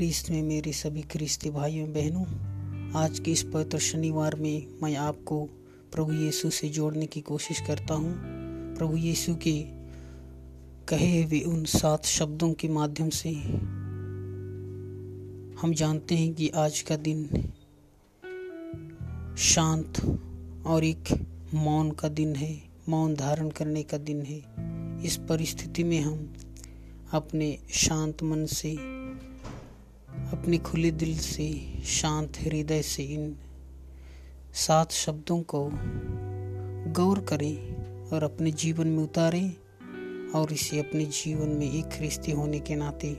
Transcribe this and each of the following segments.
ख्रीस्त में मेरे सभी ख्रीस्ती भाइयों, बहनों, आज के इस पवित्र शनिवार में मैं आपको प्रभु यीशु से जोड़ने की कोशिश करता हूँ। प्रभु यीशु के कहे हुए उन सात शब्दों के माध्यम से हम जानते हैं कि आज का दिन शांत और एक मौन का दिन है, मौन धारण करने का दिन है। इस परिस्थिति में हम अपने शांत मन से अपने खुले दिल से, शांत हृदय से इन सात शब्दों को गौर करें और अपने जीवन में उतारें और इसे अपने जीवन में एक ख्रिस्ती होने के नाते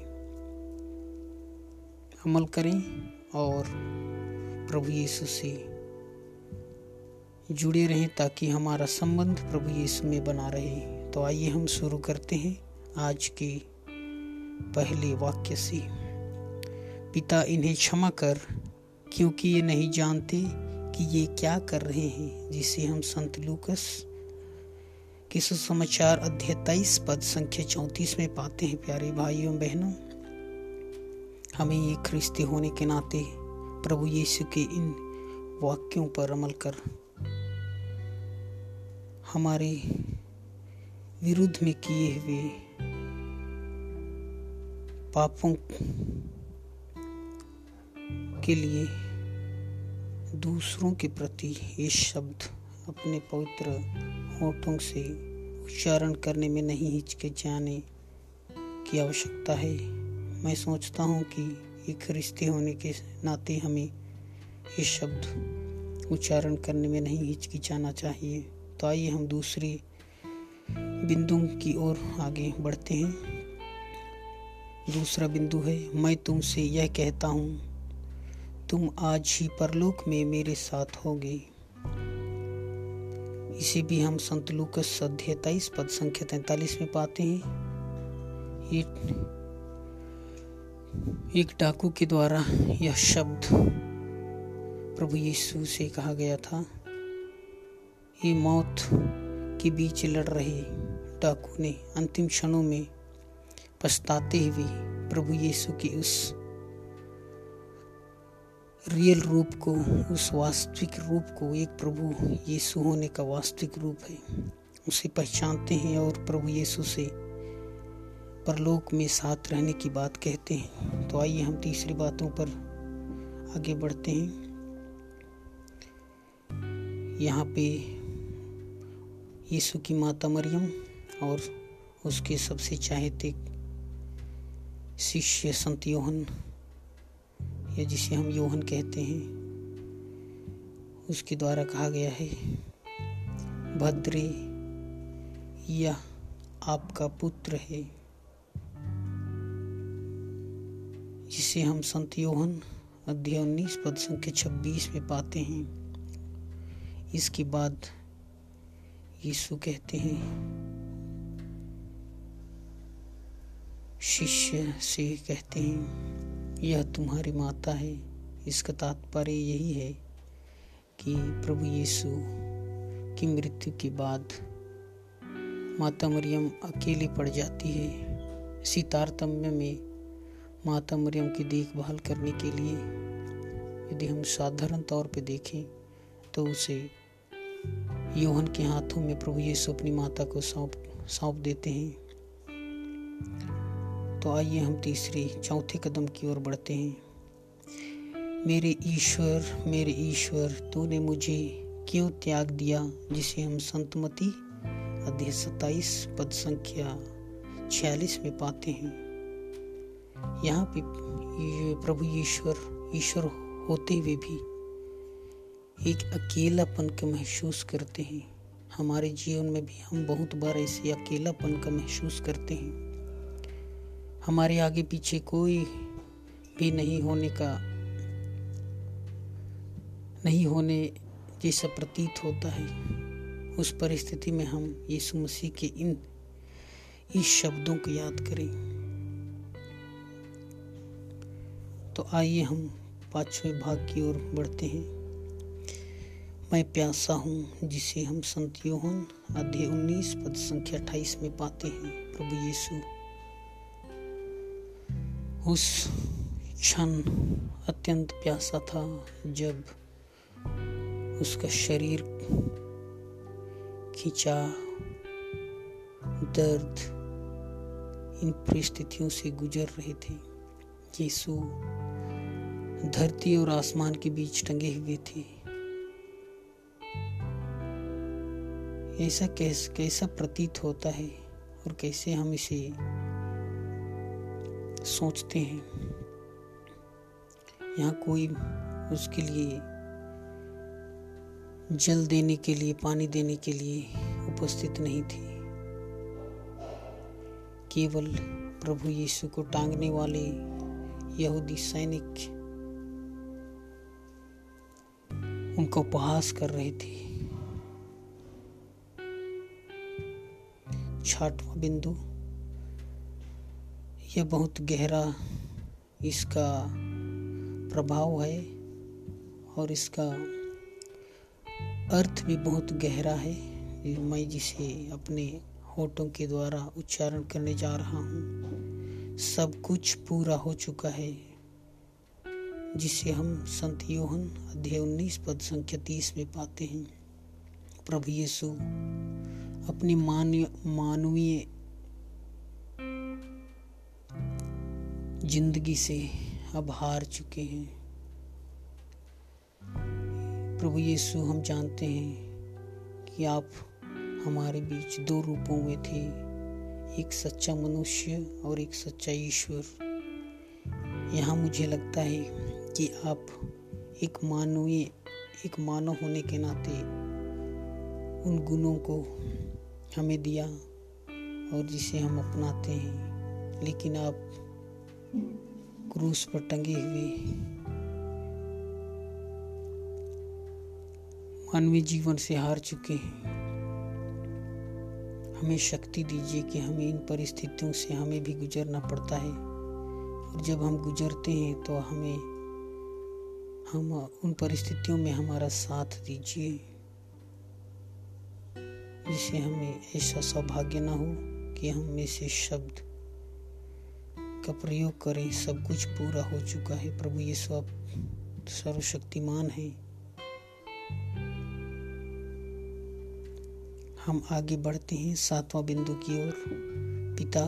अमल करें और प्रभु यीशु से जुड़े रहें ताकि हमारा संबंध प्रभु यीशु में बना रहे। तो आइए हम शुरू करते हैं आज के पहले वाक्य से। पिता इन्हें क्षमा कर, क्योंकि ये नहीं जानते कि ये क्या कर रहे हैं, जिसे हम संत लूकस के सुसमाचार अध्याय तेईस पद संख्या चौंतीस में पाते हैं। प्यारे भाइयों, बहनों, हमें ये ख्रिस्ती होने के नाते प्रभु यीशु के इन वाक्यों पर अमल कर, हमारे विरुद्ध में किए हुए पापों के लिए दूसरों के प्रति ये शब्द अपने पवित्र होठों से उच्चारण करने में नहीं हिचके जाने की आवश्यकता है। मैं सोचता हूँ कि एक रिश्ते होने के नाते हमें ये शब्द उच्चारण करने में नहीं हिचकिचाना चाहिए। तो आइए हम दूसरे बिंदु की ओर आगे बढ़ते हैं। दूसरा बिंदु है, मैं तुमसे यह कहता हूँ तुम आज ही परलोक में मेरे साथ होगे। इसे भी हम संत लूकस अध्याय तेईस पद संख्या तैतालीस में पाते हैं। एक डाकू के द्वारा यह शब्द प्रभु यीशु से कहा गया था। ये मौत के बीच लड़ रहे डाकू ने अंतिम क्षणों में पछताते हुए प्रभु यीशु की उस रियल रूप को, उस वास्तविक रूप को, एक प्रभु यीशु होने का वास्तविक रूप है। उसे पहचानते हैं और प्रभु यीशु से परलोक में साथ रहने की बात कहते हैं। तो आइए हम तीसरी बातों पर आगे बढ़ते हैं। यहाँ पे यीशु की माता मरियम और उसके सबसे चाहते शिष्य संत योहन या जिसे हम योहन कहते हैं, उसके द्वारा कहा गया है, भद्रे, यह आपका पुत्र है, जिसे हम संत योहन अध्याय उन्नीस पद संख्या छब्बीस में पाते हैं। इसके बाद यीशु कहते हैं, शिष्य से कहते हैं यह तुम्हारी माता है। इसका तात्पर्य यही है कि प्रभु यीशु की मृत्यु के बाद माता मरियम अकेली पड़ जाती है। इसी तारतम्य में माता मरियम की देखभाल करने के लिए यदि हम साधारण तौर पर देखें तो उसे योहन के हाथों में प्रभु यीशु अपनी माता को सौंप सौंप देते हैं। तो आइए हम तीसरे, चौथे कदम की ओर बढ़ते हैं। मेरे ईश्वर मेरे ईश्वर, तूने मुझे क्यों त्याग दिया, जिसे हम संतमती अध्याय सत्ताईस, पद संख्या छियालीस में पाते हैं। यहाँ पे प्रभु ईश्वर ईश्वर होते हुए भी एक अकेलापन का महसूस करते हैं। हमारे जीवन में भी हम बहुत बार ऐसे अकेलापन का महसूस करते हैं। हमारे आगे पीछे कोई भी नहीं होने का, नहीं होने जैसा प्रतीत होता है। उस परिस्थिति में हम यीशु मसीह के इन, इस शब्दों को याद करें। तो आइए हम पाँचवें भाग की ओर बढ़ते हैं। मैं प्यासा हूँ जिसे हम संत योहन अध्याय उन्नीस, पद संख्या अट्ठाईस में पाते हैं। प्रभु यीशु उस क्षण अत्यंत प्यासा था जब उसका शरीर खिंचा, दर्द इन परिस्थितियों से गुजर रहे थे। यीशु धरती और आसमान के बीच टंगे हुए थे। ऐसा कैस प्रतीत होता है और कैसे हम इसे सोचते हैं। यहाँ कोई उसके लिए जल देने के लिए, पानी देने के लिए उपस्थित नहीं थी। केवल प्रभु यीशु को टांगने वाले यहूदी सैनिक उनका उपहास कर रहे थे। छठवा बिंदु। यह बहुत गहरा इसका प्रभाव है और इसका अर्थ भी बहुत गहरा है। मैं जिसे अपने होठों के द्वारा उच्चारण करने जा रहा हूँ, सब कुछ पूरा हो चुका है, जिसे हम संत योहन अध्याय उन्नीस पद संख्या तीस में पाते हैं। प्रभु यीशु अपनी मानवीय ज़िंदगी से अब हार चुके हैं। प्रभु यीशु, हम जानते हैं कि आप हमारे बीच दो रूपों में थे, एक सच्चा मनुष्य और एक सच्चा ईश्वर। यहाँ मुझे लगता है कि आप एक मानवीय, एक मानव होने के नाते उन गुणों को हमें दिया और जिसे हम अपनाते हैं। लेकिन आप क्रूस पर टंगे हुए मानवीय जीवन से हार चुके हैं। हमें शक्ति दीजिए कि हमें इन परिस्थितियों से हमें भी गुजरना पड़ता है। और जब हम गुजरते हैं तो हमें, हम उन परिस्थितियों में हमारा साथ दीजिए, जिससे हमें ऐसा सौभाग्य ना हो कि हम में से शब्द का प्रयोग करें। सब कुछ पूरा हो चुका है। प्रभु ये सब सर्वशक्तिमान है। हम आगे बढ़ते हैं सातवां बिंदु की ओर। पिता,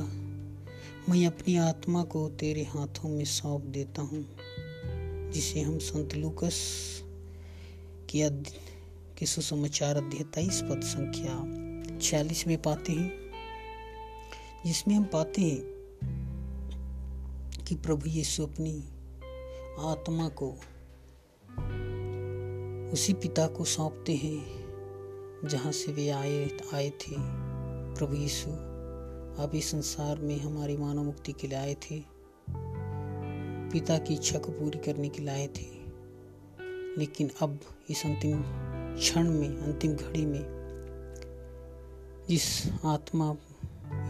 मैं अपनी आत्मा को तेरे हाथों में सौंप देता हूँ, जिसे हम संत लुकस की के सुसमाचार अध्याय तेईस पद संख्या छियालीस में पाते हैं। जिसमें हम पाते हैं कि प्रभु यीशु अपनी आत्मा को उसी पिता को सौंपते हैं, जहाँ से वे आए आए थे। प्रभु यीशु आप इस संसार में हमारी मानव मुक्ति के लिए आए थे। पिता की इच्छा को पूरी करने के लिए आए थे। लेकिन अब इस अंतिम क्षण में, अंतिम घड़ी में, जिस आत्मा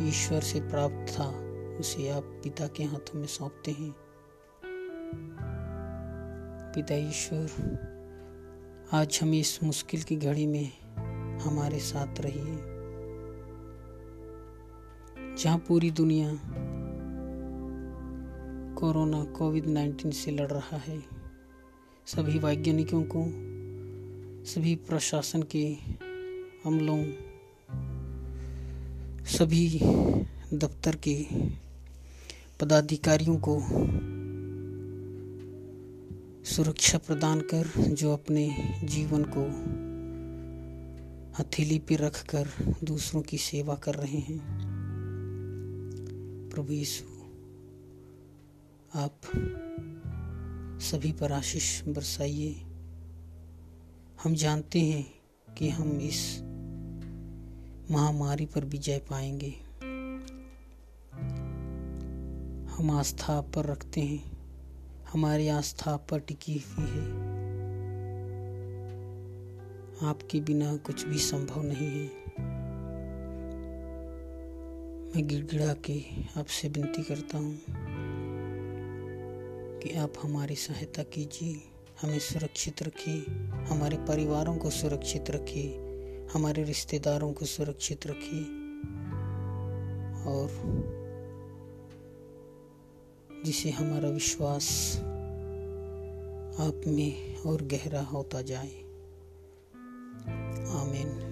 ईश्वर से प्राप्त था उसे आप पिता के हाथों में सौंपते हैं। पिता ईश्वर, आज हम इस मुश्किल की घड़ी में हमारे साथ रहिए। जहाँ पूरी दुनिया कोरोना कोविड 19 से लड़ रहा है, सभी वैज्ञानिकों को, सभी प्रशासन के अमलों, सभी दफ्तर के पदाधिकारियों को सुरक्षा प्रदान कर, जो अपने जीवन को हथेली पे रखकर दूसरों की सेवा कर रहे हैं। प्रभु यीशु, आप सभी पर आशीष बरसाइए। हम जानते हैं कि हम इस महामारी पर विजय पाएँगे। हम आस्था पर रखते हैं। हमारी आस्था पर टिकी हुई है। आपके बिना कुछ भी संभव नहीं है। मैं गिड़गिड़ा के आपसे विनती करता हूँ कि आप हमारी सहायता कीजिए, हमें सुरक्षित रखिए हमारे परिवारों को सुरक्षित रखिए हमारे रिश्तेदारों को सुरक्षित रखिए और जिसे हमारा विश्वास आप में और गहरा होता जाए। आमीन।